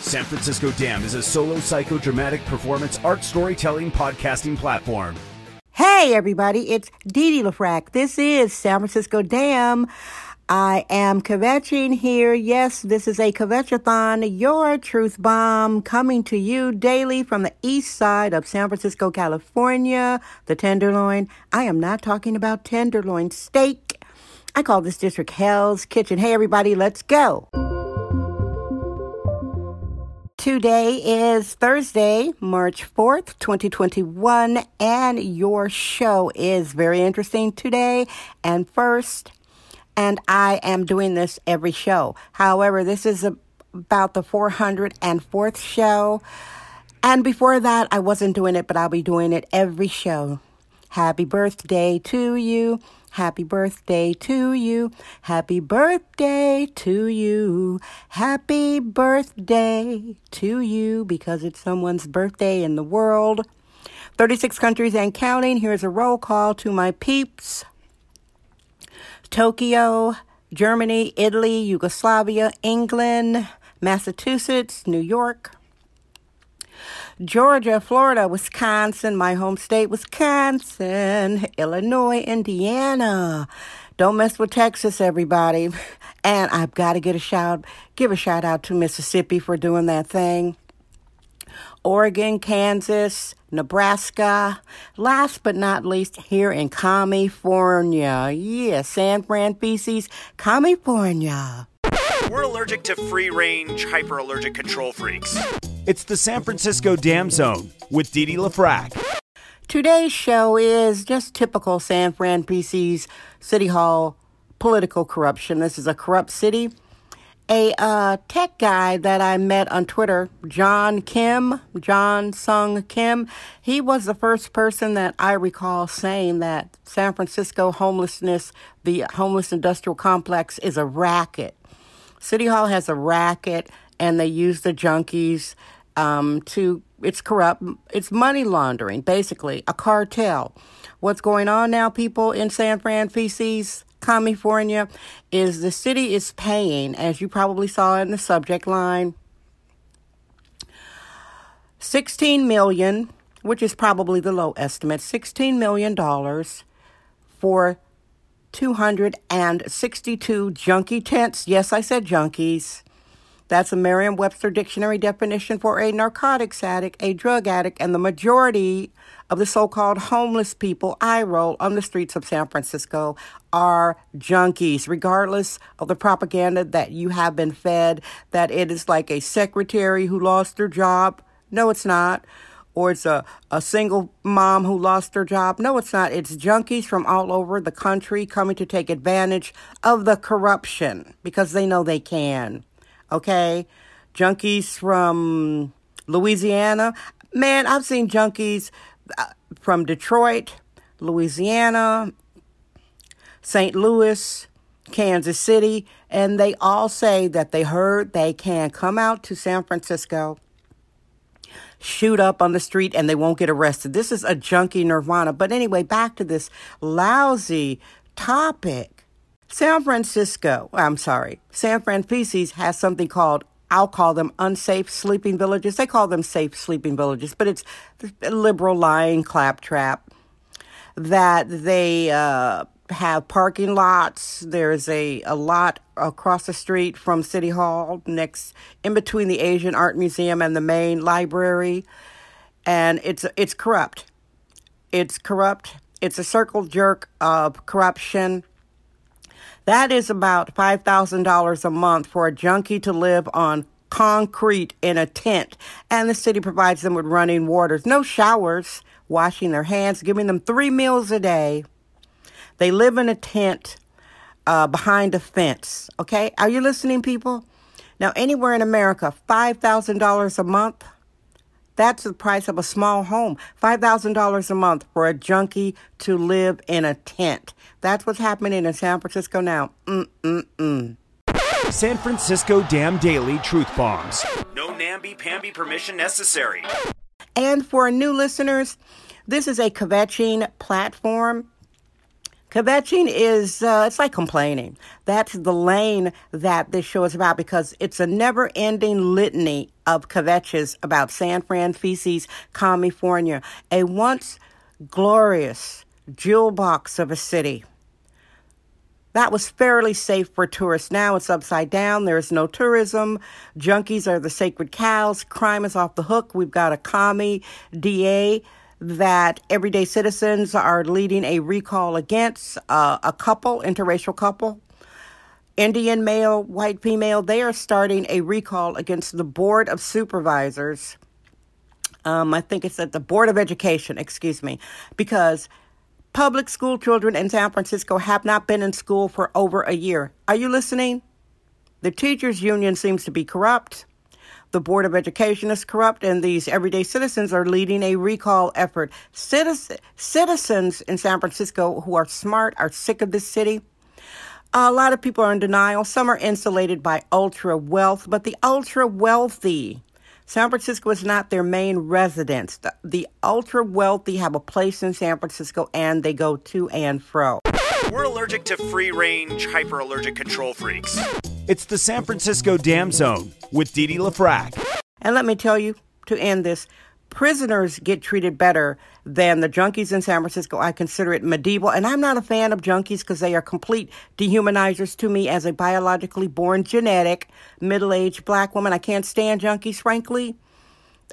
San Francisco Dam is a solo psychodramatic performance art storytelling podcasting platform. Hey, everybody, it's Didi LaFrac. This is San Francisco Dam. I am kvetching here. Yes, this is a kvetchathon, your truth bomb, coming to you daily from the east side of San Francisco, California, the Tenderloin. I am not talking about tenderloin steak. I call this district Hell's Kitchen. Hey, everybody, let's go. Today is Thursday, March 4th, 2021, and your show is very interesting today. And first, and I am doing this every show. However, this is a, about the 404th show. And before that, I wasn't doing it, but I'll be doing it every show. Happy birthday to you. Happy birthday to you. Happy birthday to you. Happy birthday to you because it's someone's birthday in the world. 36 countries and counting. Here's a roll call to my peeps Tokyo, Germany, Italy, Yugoslavia, England, Massachusetts, New York. Georgia, Florida, Wisconsin, my home state, Wisconsin, Illinois, Indiana. Don't mess with Texas, everybody. And I've got to get a shout, give a shout out to Mississippi for doing that thing. Oregon, Kansas, Nebraska. Last but not least, here in California. Yeah, San Fran feces, California. We're allergic to free range, hyper allergic control freaks. It's the San Francisco Dam Zone with Didi LaFrac. Today's show is just typical San Fran PC's City Hall political corruption. This is a corrupt city. A uh, tech guy that I met on Twitter, John Kim, John Sung Kim, he was the first person that I recall saying that San Francisco homelessness, the homeless industrial complex, is a racket. City Hall has a racket, and they use the junkies um, to. It's corrupt. It's money laundering, basically a cartel. What's going on now, people in San francisco? California is the city is paying, as you probably saw in the subject line, 16 million, which is probably the low estimate, 16 million dollars for 262 junkie tents. Yes, I said junkies. That's a Merriam Webster dictionary definition for a narcotics addict, a drug addict, and the majority of the so called homeless people I roll on the streets of San Francisco are junkies, regardless of the propaganda that you have been fed that it is like a secretary who lost her job. No, it's not or it's a, a single mom who lost her job. No, it's not. It's junkies from all over the country coming to take advantage of the corruption because they know they can. Okay? Junkies from Louisiana. Man, I've seen junkies uh, from Detroit, Louisiana, St. Louis, Kansas City, and they all say that they heard they can come out to San Francisco shoot up on the street and they won't get arrested. This is a junkie nirvana. But anyway, back to this lousy topic. San Francisco, I'm sorry, San Fran Feces has something called I'll call them unsafe sleeping villages. They call them safe sleeping villages, but it's liberal lying claptrap that they uh, have parking lots. There's a, a lot across the street from City Hall, next in between the Asian Art Museum and the main library, and it's it's corrupt. It's corrupt. It's a circle jerk of corruption. That is about five thousand dollars a month for a junkie to live on concrete in a tent, and the city provides them with running waters, no showers, washing their hands, giving them three meals a day. They live in a tent uh, behind a fence. Okay, are you listening, people? Now, anywhere in America, $5,000 a month, That's the price of a small home. $5,000 a month for a junkie to live in a tent. That's what's happening in San Francisco now. Mm-mm-mm. San Francisco Dam Daily Truth Bombs. No namby-pamby permission necessary. And for new listeners, this is a kvetching platform. Kvetching is, uh, it's like complaining. That's the lane that this show is about because it's a never ending litany of kvetches about San Fran feces, California, a once glorious jewel box of a city. That was fairly safe for tourists. Now it's upside down. There's no tourism. Junkies are the sacred cows. Crime is off the hook. We've got a commie DA that everyday citizens are leading a recall against uh, a couple, interracial couple. Indian male, white female, they are starting a recall against the Board of Supervisors. Um, I think it's at the Board of Education, excuse me, because Public school children in San Francisco have not been in school for over a year. Are you listening? The teachers' union seems to be corrupt. The Board of Education is corrupt, and these everyday citizens are leading a recall effort. Citizen, citizens in San Francisco who are smart are sick of this city. A lot of people are in denial. Some are insulated by ultra wealth, but the ultra wealthy San Francisco is not their main residence. The, the ultra wealthy have a place in San Francisco and they go to and fro. We're allergic to free range, hyper allergic control freaks. It's the San Francisco Dam Zone with Didi Dee LaFrac. And let me tell you, to end this, prisoners get treated better than the junkies in San Francisco. I consider it medieval, and I'm not a fan of junkies because they are complete dehumanizers to me as a biologically born genetic middle aged black woman. I can't stand junkies, frankly.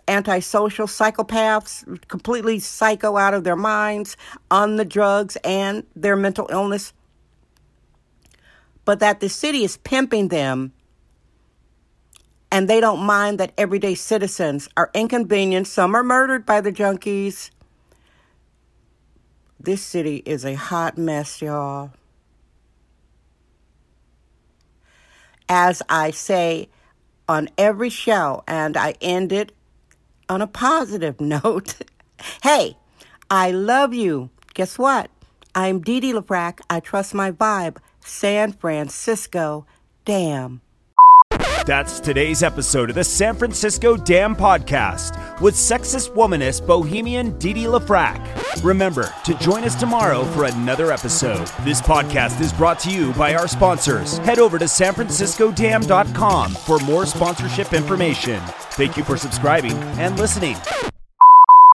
Antisocial psychopaths, completely psycho out of their minds, on the drugs and their mental illness. But that the city is pimping them and they don't mind that everyday citizens are inconvenienced. Some are murdered by the junkies. This city is a hot mess, y'all. As I say on every show, and I end it on a positive note. hey, I love you. Guess what? I'm Dee Dee. I trust my vibe. San Francisco. Damn. That's today's episode of the San Francisco Dam Podcast with sexist womanist bohemian Dee Dee LaFrac. Remember to join us tomorrow for another episode. This podcast is brought to you by our sponsors. Head over to sanfranciscodam.com for more sponsorship information. Thank you for subscribing and listening.